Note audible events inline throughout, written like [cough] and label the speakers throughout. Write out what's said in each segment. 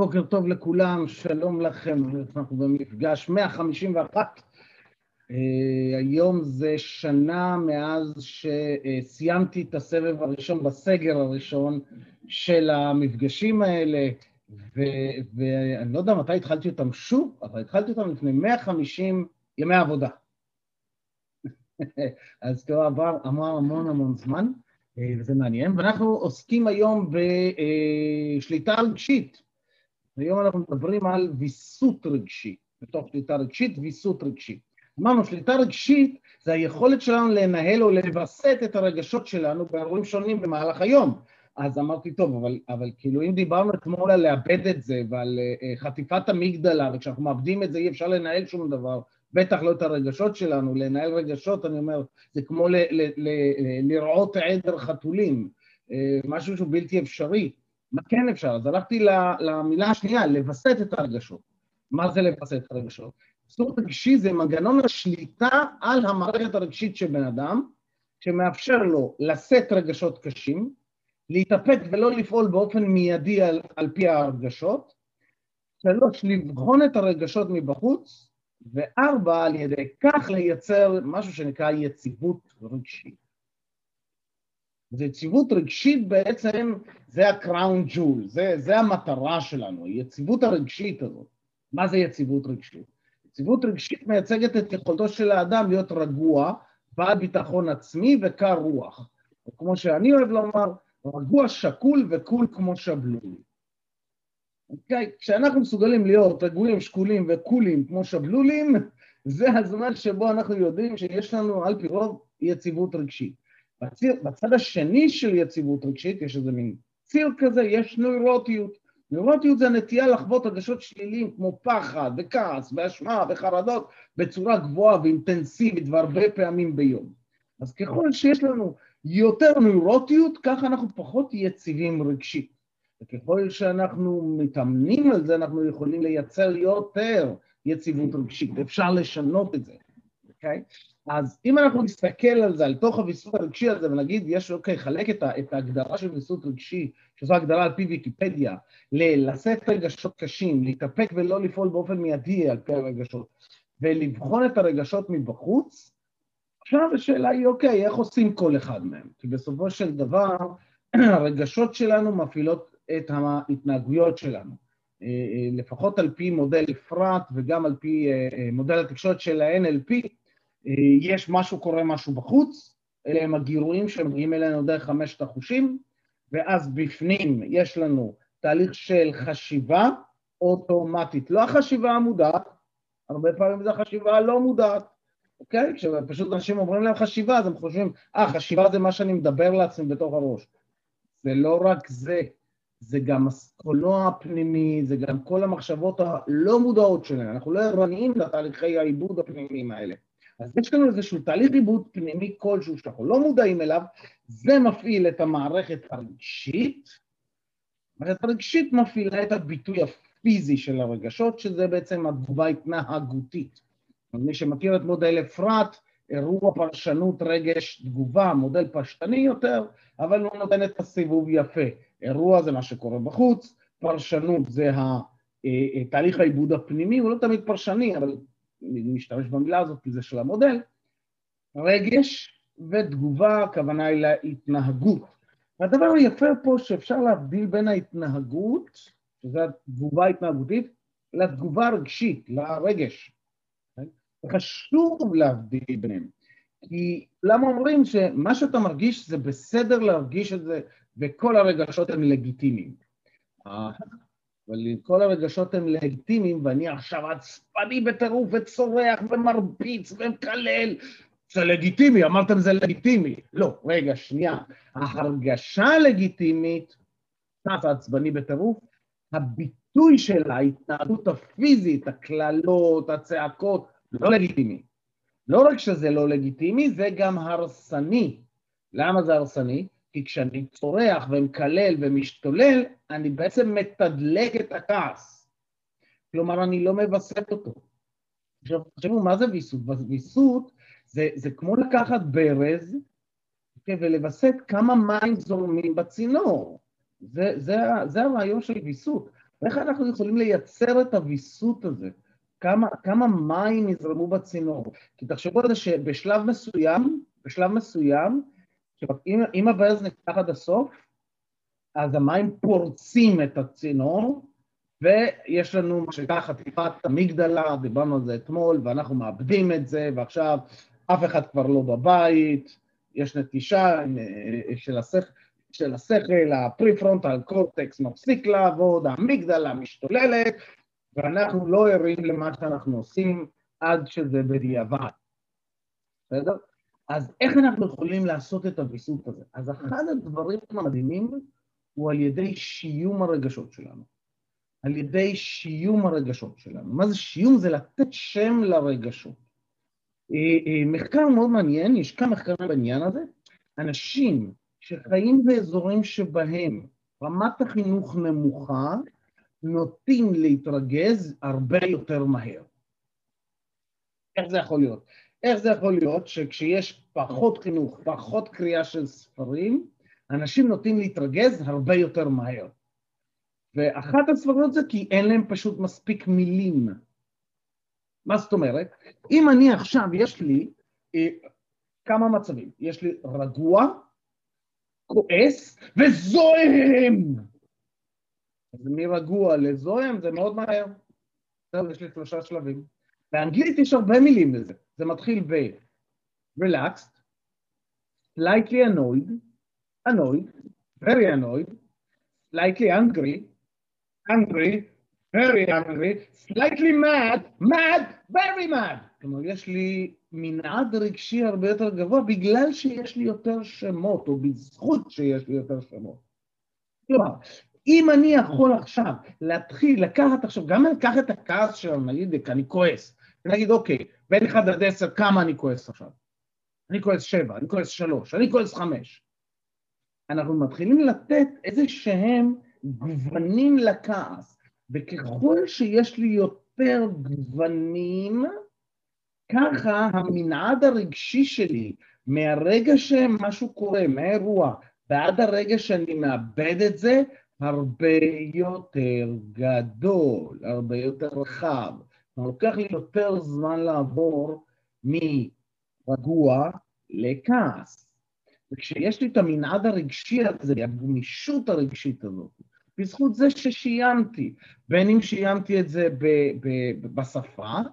Speaker 1: בוקר טוב לכולם, שלום לכם, אנחנו במפגש 151. אה, היום זה שנה מאז שסיימתי את הסבב הראשון בסגר הראשון של המפגשים האלה, ואני לא יודע מתי התחלתי אותם שוב, אבל התחלתי אותם לפני 150 ימי עבודה. [laughs] אז תראו, עבר, אמר המון המון זמן, אה, וזה מעניין, ואנחנו עוסקים היום בשליטה רגשית. היום אנחנו מדברים על ויסות רגשי, בתוך שליטה רגשית, ויסות רגשי. אמרנו, שליטה רגשית זה היכולת שלנו לנהל או לווסת את הרגשות שלנו באירועים שונים במהלך היום. אז אמרתי, טוב, אבל, אבל כאילו אם דיברנו אתמול על לאבד את זה ועל uh, חטיפת המגדלה, וכשאנחנו מאבדים את זה אי אפשר לנהל שום דבר, בטח לא את הרגשות שלנו, לנהל רגשות, אני אומר, זה כמו ל, ל, ל, לראות עדר חתולים, uh, משהו שהוא בלתי אפשרי. מה כן אפשר? אז הלכתי למילה השנייה, לווסת את הרגשות. מה זה לווסת את הרגשות? סוג רגשי זה מנגנון השליטה על המערכת הרגשית של בן אדם, שמאפשר לו לשאת רגשות קשים, להתאפק ולא לפעול באופן מיידי על, על פי הרגשות, שלוש, לבחון את הרגשות מבחוץ, וארבע, על ידי כך לייצר משהו שנקרא יציבות רגשית. אז יציבות רגשית בעצם זה ה-crown jewel, זה, זה המטרה שלנו, היציבות הרגשית הזאת. מה זה יציבות רגשית? יציבות רגשית מייצגת את יכולתו של האדם להיות רגוע, בעל ביטחון עצמי וקר רוח. או כמו שאני אוהב לומר, רגוע, שקול וקול כמו שבלול. אוקיי? כשאנחנו מסוגלים להיות רגועים, שקולים וקולים כמו שבלולים, זה הזמן שבו אנחנו יודעים שיש לנו על פי רוב יציבות רגשית. בציר, בצד השני של יציבות רגשית, יש איזה מין ציר כזה, יש נוירוטיות. נוירוטיות זה הנטייה לחוות רגשות שליליים כמו פחד וכעס ואשמה וחרדות בצורה גבוהה ואינטנסיבית והרבה פעמים ביום. אז ככל שיש לנו יותר נוירוטיות, ככה אנחנו פחות יציבים רגשית. וככל שאנחנו מתאמנים על זה, אנחנו יכולים לייצר יותר יציבות רגשית. אפשר לשנות את זה, אוקיי? Okay? אז אם אנחנו נסתכל על זה, על תוך הוויסות הרגשי הזה, ונגיד, יש, אוקיי, חלק את, את ההגדרה של ויסות רגשי, שזו הגדרה על פי ויקיפדיה, לשאת רגשות קשים, להתאפק ולא לפעול באופן מיידי על פי הרגשות, ולבחון את הרגשות מבחוץ, עכשיו השאלה היא, אוקיי, איך עושים כל אחד מהם? כי בסופו של דבר, [clears throat] הרגשות שלנו מפעילות את ההתנהגויות שלנו. אה, אה, לפחות על פי מודל אפרת וגם על פי אה, מודל התקשורת של ה-NLP, יש משהו, קורה משהו בחוץ, אלה הם הגירויים שמגיעים אלינו דרך חמשת החושים, ואז בפנים יש לנו תהליך של חשיבה אוטומטית, לא החשיבה המודעת, הרבה פעמים זה החשיבה הלא מודעת, אוקיי? כשפשוט אנשים אומרים להם חשיבה, אז הם חושבים, אה, חשיבה זה מה שאני מדבר לעצמי בתוך הראש. זה לא רק זה, זה גם הקולנוע הפנימי, זה גם כל המחשבות הלא מודעות שלהם, אנחנו לא ערניים לתהליכי העיבוד הפנימיים האלה. אז יש לנו איזשהו תהליך עיבוד פנימי כלשהו שאנחנו לא מודעים אליו, זה מפעיל את המערכת הרגשית, המערכת הרגשית מפעילה את הביטוי הפיזי של הרגשות, שזה בעצם התגובה התנהגותית. מי שמכיר את מודל אפרת, אירוע פרשנות רגש תגובה, מודל פשטני יותר, אבל הוא נותן את הסיבוב יפה. אירוע זה מה שקורה בחוץ, פרשנות זה תהליך העיבוד הפנימי, הוא לא תמיד פרשני, אבל נשתמש במילה הזאת כי זה של המודל, רגש ותגובה, הכוונה היא להתנהגות. והדבר היפה פה שאפשר להבדיל בין ההתנהגות, שזו התגובה ההתנהגותית, לתגובה הרגשית, לרגש. חשוב להבדיל ביניהם. כי למה אומרים שמה שאתה מרגיש זה בסדר להרגיש את זה וכל הרגשות הם לגיטימיים. אבל כל הרגשות הם לגיטימיים, ואני עכשיו עצבני בטירוף וצורח ומרביץ ומקלל. זה לגיטימי, אמרתם זה לגיטימי. לא, רגע, שנייה. ההרגשה לגיטימית, קצת עצבני בטירוף, הביטוי של ההתנהגות הפיזית, הקללות, הצעקות, לא לגיטימי. לא רק שזה לא לגיטימי, זה גם הרסני. למה זה הרסני? כי כשאני צורח ומקלל ומשתולל, אני בעצם מתדלק את הכעס. כלומר, אני לא מווסת אותו. עכשיו, תחשבו, מה זה ויסות? ויסות זה, זה כמו לקחת ברז okay, ולווסת כמה מים זורמים בצינור. זה, זה, זה הרעיון של ויסות. ואיך אנחנו יכולים לייצר את הוויסות הזה? כמה, כמה מים יזרמו בצינור? כי תחשבו על זה שבשלב מסוים, בשלב מסוים, אם, אם הברז נפתח עד הסוף, אז המים פורצים את הצינור, ויש לנו מה שנקרא חטיפת המגדלה, דיברנו על זה אתמול, ואנחנו מאבדים את זה, ועכשיו אף אחד כבר לא בבית, יש נטישה אה, של השכל, של השכל הפרי-פרונטל קורטקס מפסיק לעבוד, המגדלה משתוללת, ואנחנו לא ערים למה שאנחנו עושים עד שזה בדיעבד. בסדר? אז איך אנחנו יכולים לעשות את הוויסות הזה? אז אחד הדברים המדהימים הוא על ידי שיום הרגשות שלנו. על ידי שיום הרגשות שלנו. מה זה שיום? זה לתת שם לרגשות. אה, אה, מחקר מאוד מעניין, יש כמה מחקרים בעניין הזה. אנשים שחיים באזורים שבהם רמת החינוך נמוכה, נוטים להתרגז הרבה יותר מהר. איך זה יכול להיות? איך זה יכול להיות שכשיש פחות חינוך, פחות קריאה של ספרים, אנשים נוטים להתרגז הרבה יותר מהר. ואחת הסברות זה כי אין להם פשוט מספיק מילים. מה זאת אומרת? אם אני עכשיו, יש לי אה, כמה מצבים, יש לי רגוע, כועס וזוהם. אז מרגוע לזוהם זה מאוד מהר. זהו, יש לי שלושה שלבים. באנגלית יש הרבה מילים לזה. זה מתחיל ב-relaxed, slightly annoyed, annoyed, very annoyed, slightly angry, angry, very angry, slightly mad, mad, very mad. כלומר, יש לי מנעד רגשי הרבה יותר גבוה בגלל שיש לי יותר שמות, או בזכות שיש לי יותר שמות. כלומר, אם אני יכול עכשיו להתחיל לקחת עכשיו, גם אני אקח את הכעס שלנו, נגיד, אני כועס, ונגיד, אוקיי, בין 1 עד 10, כמה אני כועס עכשיו? אני כועס 7, אני כועס 3, אני כועס 5. אנחנו מתחילים לתת איזה שהם גוונים לכעס, וככל שיש לי יותר גוונים, ככה המנעד הרגשי שלי, מהרגע שמשהו קורה, מהאירוע, ועד הרגע שאני מאבד את זה, הרבה יותר גדול, הרבה יותר רחב. לוקח לי יותר זמן לעבור מרגוע לכעס. וכשיש לי את המנעד הרגשי הזה, הגמישות הרגשית הזאת, בזכות זה ששיימתי, בין אם שיימתי את זה ב- ב- בשפה, okay,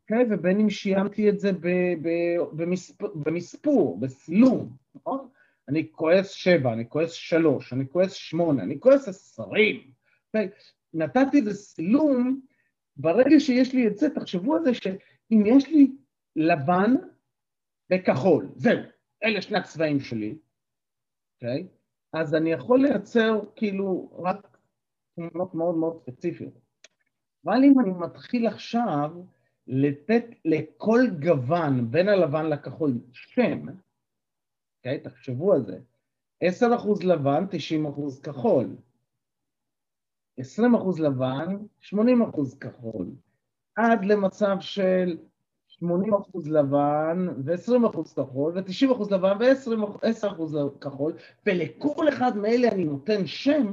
Speaker 1: אוקיי? ובין אם שיימתי את זה ב- ב- במספור, במספור, בסילום, נכון? אני כועס שבע, אני כועס שלוש, אני כועס שמונה, אני כועס עשרים. אוקיי? נתתי איזה סילום, ברגע שיש לי את זה, תחשבו על זה שאם יש לי לבן וכחול, זהו, אלה שני הצבעים שלי, אוקיי? Okay? אז אני יכול לייצר כאילו רק תמונות מאוד מאוד ספציפיות. אבל אם אני מתחיל עכשיו לתת לכל גוון, בין הלבן לכחול, שם, אוקיי? Okay, תחשבו על זה, 10% לבן, 90% כחול. 20% לבן, 80% כחול. עד למצב של 80 אחוז לבן ו-20 אחוז כחול ו-90 אחוז לבן ו-10 אחוז כחול ולכל אחד מאלה אני נותן שם,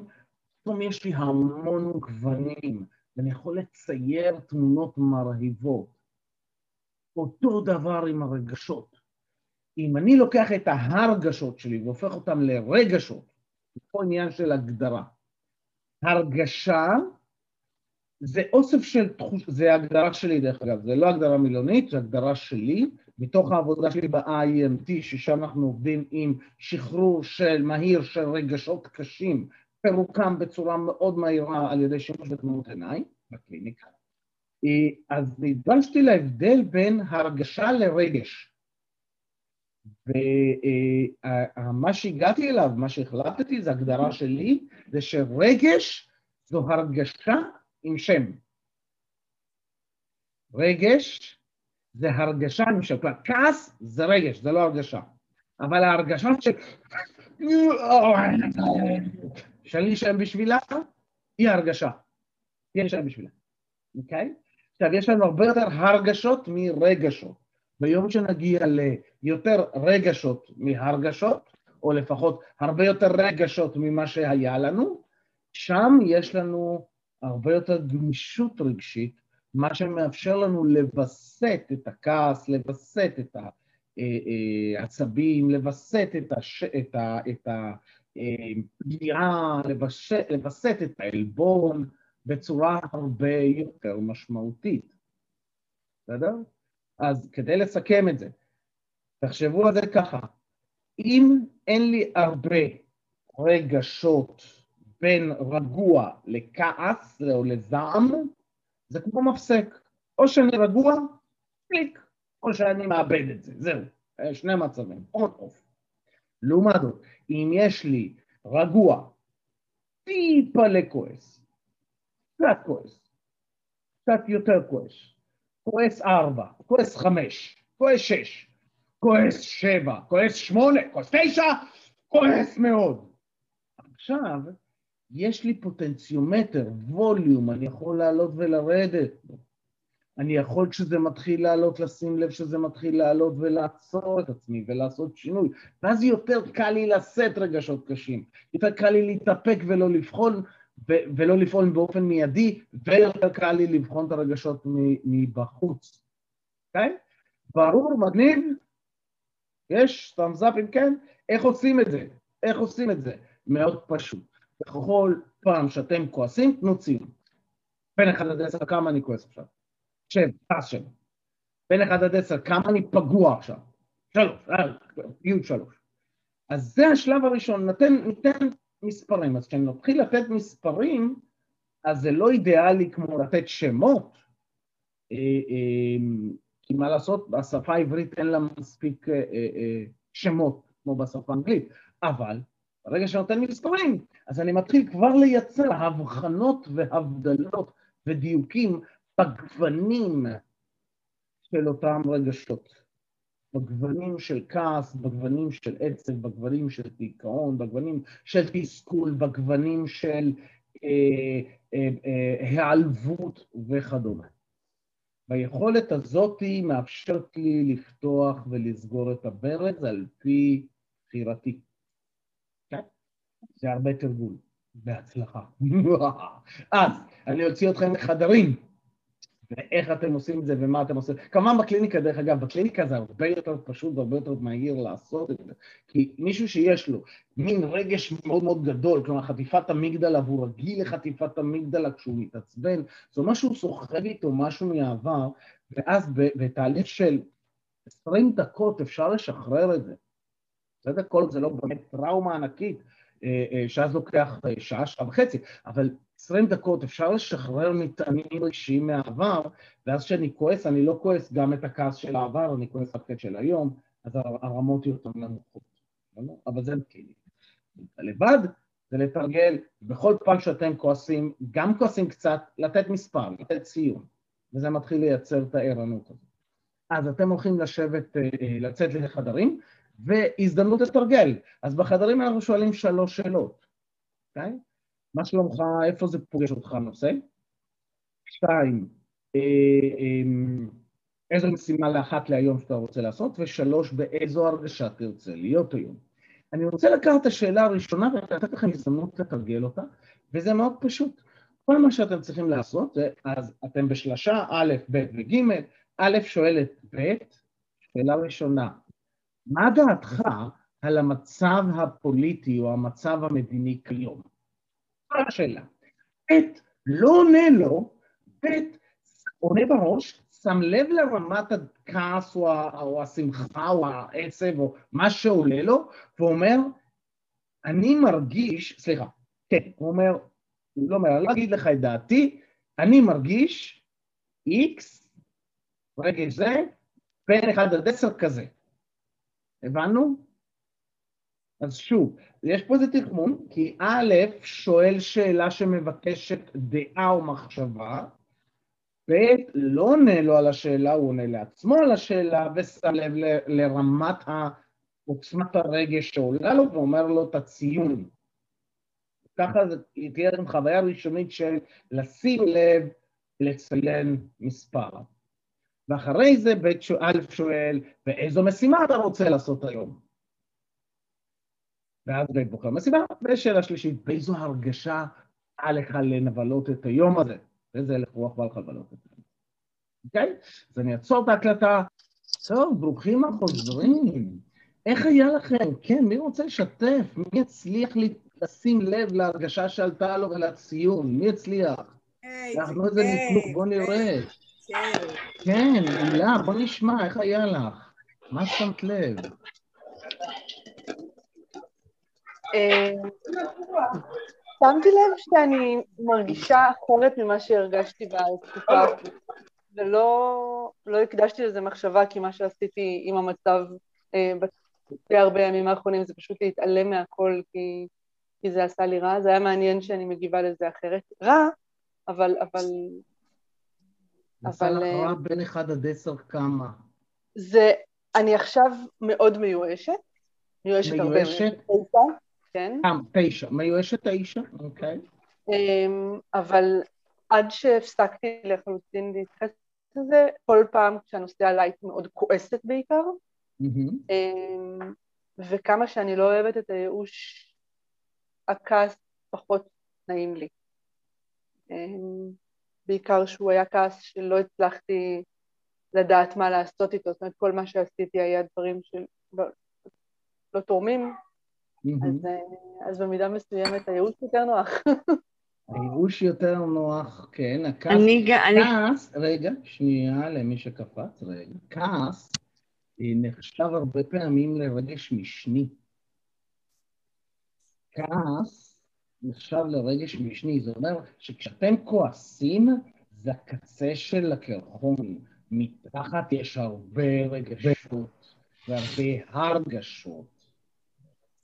Speaker 1: פתאום יש לי המון גוונים ואני יכול לצייר תמונות מרהיבות. אותו דבר עם הרגשות. אם אני לוקח את ההרגשות שלי והופך אותם לרגשות, זה פה עניין של הגדרה. הרגשה זה אוסף של תחוש... זה הגדרה שלי דרך אגב, זה לא הגדרה מילונית, זה הגדרה שלי, מתוך העבודה שלי ב-IMT, ששם אנחנו עובדים עם שחרור של מהיר של רגשות קשים, פירוקם בצורה מאוד מהירה על ידי שימוש בתמונות עיניים, בקליניקה. אה, אז נדרשתי להבדל בין הרגשה לרגש. ומה שהגעתי אליו, מה שהחלטתי, זה הגדרה שלי, זה שרגש זו הרגשה עם שם. רגש זה הרגשה עם שם. כלומר, כעס זה רגש, זה לא הרגשה. אבל ההרגשה של... שאין לי שם בשבילה, היא הרגשה. יש שם בשבילה, אוקיי? עכשיו, יש לנו הרבה יותר הרגשות מרגשות. ביום שנגיע ליותר רגשות מהרגשות, או לפחות הרבה יותר רגשות ממה שהיה לנו, שם יש לנו הרבה יותר גמישות רגשית, מה שמאפשר לנו לווסת את הכעס, לווסת את העצבים, לווסת את, הש... את, ה... את הפגיעה, לווסת את העלבון בצורה הרבה יותר משמעותית. בסדר? אז כדי לסכם את זה, תחשבו על זה ככה, אם אין לי הרבה רגשות בין רגוע לכעס או לזעם, זה כמו מפסק. או שאני רגוע, קליק, או שאני מאבד את זה, זהו. שני מצבים, עוד אוף. לעומת זאת, אם יש לי רגוע, טיפה לכועס, קצת כועס, קצת יותר כועס, כועס ארבע, כועס חמש, כועס שש, כועס שבע, כועס שמונה, כועס תשע, כועס מאוד. עכשיו, יש לי פוטנציומטר, ווליום, אני יכול לעלות ולרדת. אני יכול כשזה מתחיל לעלות לשים לב שזה מתחיל לעלות ולעצור את עצמי ולעשות שינוי. ואז יותר קל לי לשאת רגשות קשים. יותר קל לי להתאפק ולא לבחון, ולא לפעול באופן מיידי, ויותר קל לי לבחון את הרגשות מבחוץ. אוקיי? ברור, מגניב? יש? thumbs up אם כן? איך עושים את זה? איך עושים את זה? מאוד פשוט. בכל פעם שאתם כועסים, תנו ציון. בין 1 עד 10, כמה אני כועס עכשיו? שב, פס שב. בין 1 עד 10, כמה אני פגוע עכשיו? שלוש, י' שלוש. אז זה השלב הראשון, ניתן, ניתן מספרים. אז כשנתחיל לתת מספרים, אז זה לא אידיאלי כמו לתת שמות, אה, אה, כי מה לעשות, בשפה העברית אין לה מספיק אה, שמות כמו בשפה האנגלית, אבל ברגע שנותן מספרים, אז אני מתחיל כבר לייצר הבחנות והבדלות ודיוקים בגוונים של אותם רגשות. בגוונים של כעס, בגוונים של עצב, בגוונים של דיכאון, בגוונים של תסכול, בגוונים של אה, אה, אה, היעלבות וכדומה. והיכולת הזאת מאפשרת לי לפתוח ולסגור את הברז על פי בחירתי. זה הרבה תרגול. בהצלחה. [laughs] אז, אני אוציא אתכם לחדרים, ואיך אתם עושים את זה ומה אתם עושים. כמובן בקליניקה, דרך אגב, בקליניקה זה הרבה יותר פשוט והרבה יותר מהיר לעשות את זה. כי מישהו שיש לו מין רגש מאוד מאוד גדול, כלומר חטיפת המגדלה, והוא רגיל לחטיפת המגדלה כשהוא מתעצבן, זה משהו סוחב איתו, משהו מהעבר, ואז בתהליך של 20 דקות אפשר לשחרר את זה. בסדר? כל זה לא באמת טראומה ענקית. אה, אה, שאז לוקח אה, שעה, שעה וחצי, אבל עשרים דקות אפשר לשחרר מטענים רגשיים מהעבר, ואז כשאני כועס, אני לא כועס גם את הכעס של העבר, אני כועס רק את של היום, אז הרמות יותר נמוכות. אבל זה כאילו. לבד זה לתרגל, בכל פעם שאתם כועסים, גם כועסים קצת, לתת מספר, לתת ציון, וזה מתחיל לייצר את הערנות הזאת. אז אתם הולכים לשבת, לצאת לחדרים, והזדמנות לתרגל. אז בחדרים אנחנו שואלים שלוש שאלות, אוקיי? מה שלומך, איפה זה פוגש אותך הנושא? שתיים, אה, אמ, איזו משימה לאחת להיום שאתה רוצה לעשות? ושלוש, באיזו הרגשה תרצה להיות היום? אני רוצה לקחת את השאלה הראשונה ולתת לכם הזדמנות לתרגל אותה, וזה מאוד פשוט. כל מה שאתם צריכים לעשות אז אתם בשלושה, א', ב' וג', א' שואלת ב', שאלה ראשונה, מה דעתך על המצב הפוליטי או המצב המדיני כיום? זו השאלה. ב', לא עונה לו, ב', עונה בראש, שם לב לרמת הכעס או, או השמחה או העצב או מה שעולה לו, ואומר, אני מרגיש, סליחה, כן, הוא אומר, הוא לא אומר, אני לא אגיד לך את דעתי, אני מרגיש איקס, רגע זה, בין 1 עד 10 כזה. הבנו? אז שוב, יש פה איזה תחמון, כי א' שואל שאלה שמבקשת דעה או מחשבה, ב' לא עונה לו על השאלה, הוא עונה לעצמו על השאלה ושם לב ל- לרמת עוצמת הרגש שעולה לו ואומר לו את הציון. ככה זה תהיה לכם חוויה ראשונית של לשים לב, לציין מספר. ואחרי זה א' שואל, ואיזו משימה אתה רוצה לעשות היום? ואז בית בוחר משימה, ושאלה שלישית, באיזו הרגשה בא לך לנבלות את היום הזה, איזה הלך רוח בא לך לבלות את היום. אוקיי? אז אני אעצור את ההקלטה. טוב, ברוכים החוזרים. איך היה לכם? כן, מי רוצה לשתף? מי יצליח לשים לב להרגשה שעלתה לו ולציון? מי יצליח? אנחנו איזה נתנו, בוא נראה. כן, הילה, בוא נשמע, איך היה לך? מה שמת לב?
Speaker 2: אה, שמתי לב שאני מרגישה אחרת ממה שהרגשתי בתקופה ולא לא הקדשתי לזה מחשבה, כי מה שעשיתי עם המצב אה, די הרבה ימים האחרונים זה פשוט להתעלם מהכל, כי, כי זה עשה לי רע. זה היה מעניין שאני מגיבה לזה אחרת. רע, אבל... אבל...
Speaker 1: עשה לך רע אה, בין 1 עד 10 כמה?
Speaker 2: זה... אני עכשיו מאוד מיואשת. מיואשת הרבה.
Speaker 1: מיואשת?
Speaker 2: כן.
Speaker 1: אה, תשע. מיואשת תשע, אוקיי.
Speaker 2: אמ, אבל עד שהפסקתי לחלוטין להתייחס לזה, כל פעם כשהנושא עלה הייתי מאוד כועסת בעיקר. אמ, וכמה שאני לא אוהבת את הייאוש, הכעס פחות נעים לי. אמ, בעיקר שהוא היה כעס שלא הצלחתי לדעת מה לעשות איתו, זאת אומרת כל מה שעשיתי היה דברים שלא לא תורמים, אז, אה, אז במידה מסוימת הייאוש יותר נוח. [laughs]
Speaker 1: הייאוש יותר נוח, כן, הכעס, אני, כעס, אני... רגע, שנייה למי שקפץ, רגע, כעס נחשב הרבה פעמים לרגש משני. כעס נחשב לרגש משני, זאת אומרת שכשאתם כועסים, זה הקצה של הקרחון. מתחת יש הרבה רגשות והרבה הרגשות,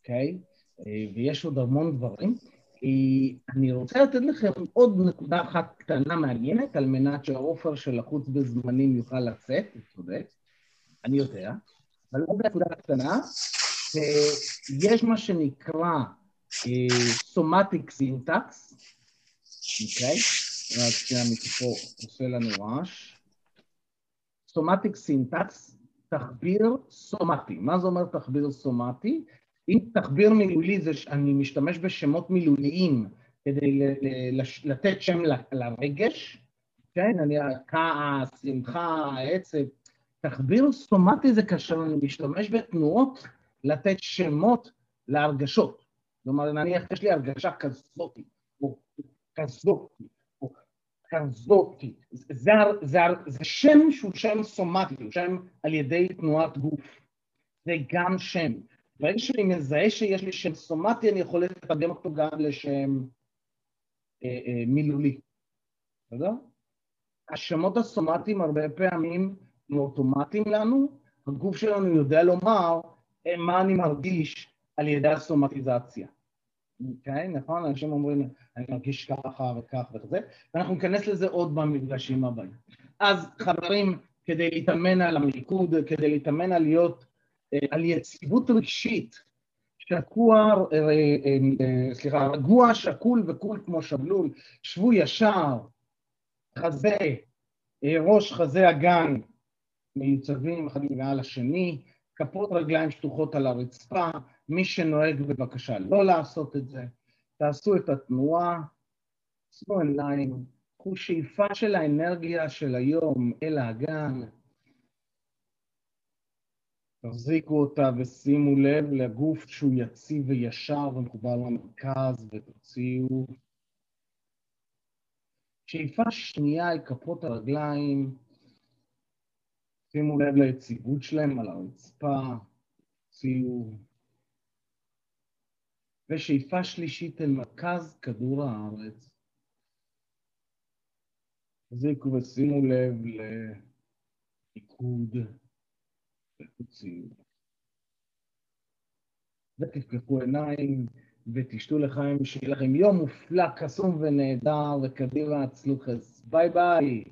Speaker 1: אוקיי? Okay? ויש עוד המון דברים. אני רוצה לתת לכם עוד נקודה אחת קטנה מעניינת, על מנת שהעופר של החוץ בזמנים יוכל לצאת, הוא צודק. אני יודע, אבל עוד נקודה קטנה, יש מה שנקרא somatic syntax, אוקיי? רק מפה עושה לנו רעש. somatic syntax, תחביר סומטי. מה זה אומר תחביר סומטי? אם תחביר מילולי זה שאני משתמש בשמות מילוליים כדי לתת שם לרגש, כן, אני כעס, שמחה, עצב, תחביר סומטי זה כאשר אני משתמש בתנועות לתת שמות להרגשות. כלומר, נניח יש לי הרגשה כזאתי, או כזאתי, או כזאתי. זה, זה, זה שם שהוא שם סומטי, הוא שם על ידי תנועת גוף. זה גם שם. ברגע שאני מזהה שיש לי שם סומטי, אני יכול לתרגם אותו גם לשם אה, אה, מילולי. בסדר? השמות הסומטיים הרבה פעמים הם אוטומטיים לנו, הגוף שלנו יודע לומר אה, מה אני מרגיש על ידי הסומטיזציה. אוקיי? נכון? אנשים אומרים, אני מרגיש ככה וכך וכזה, ואנחנו ניכנס לזה עוד במפגשים הבאים. אז חברים, כדי להתאמן על המיקוד, כדי להתאמן על להיות, על יציבות רגשית, שקוע, אה, סליחה, רגוע, שקול וקול כמו שבלול, שבו ישר, חזה, ראש חזה אגן, מיוצבים אחד מעל השני, כפות רגליים שטוחות על הרצפה, מי שנוהג בבקשה לא לעשות את זה, תעשו את התנועה, עצמו עיניים, קחו שאיפה של האנרגיה של היום אל האגן, תחזיקו אותה ושימו לב לגוף שהוא יציב וישר ומחובר למרכז ותוציאו. שאיפה שנייה אל כפות הרגליים, שימו לב ליציבות שלהם על הרצפה, הוציאו. ושאיפה שלישית אל מרכז כדור הארץ. תחזיקו ושימו לב לעיקוד ותוציאו. ותפקחו עיניים ותשתו לחיים, שיהיה לכם יום מופלא, קסום ונהדר, וקדימה הצלוחס. ביי ביי.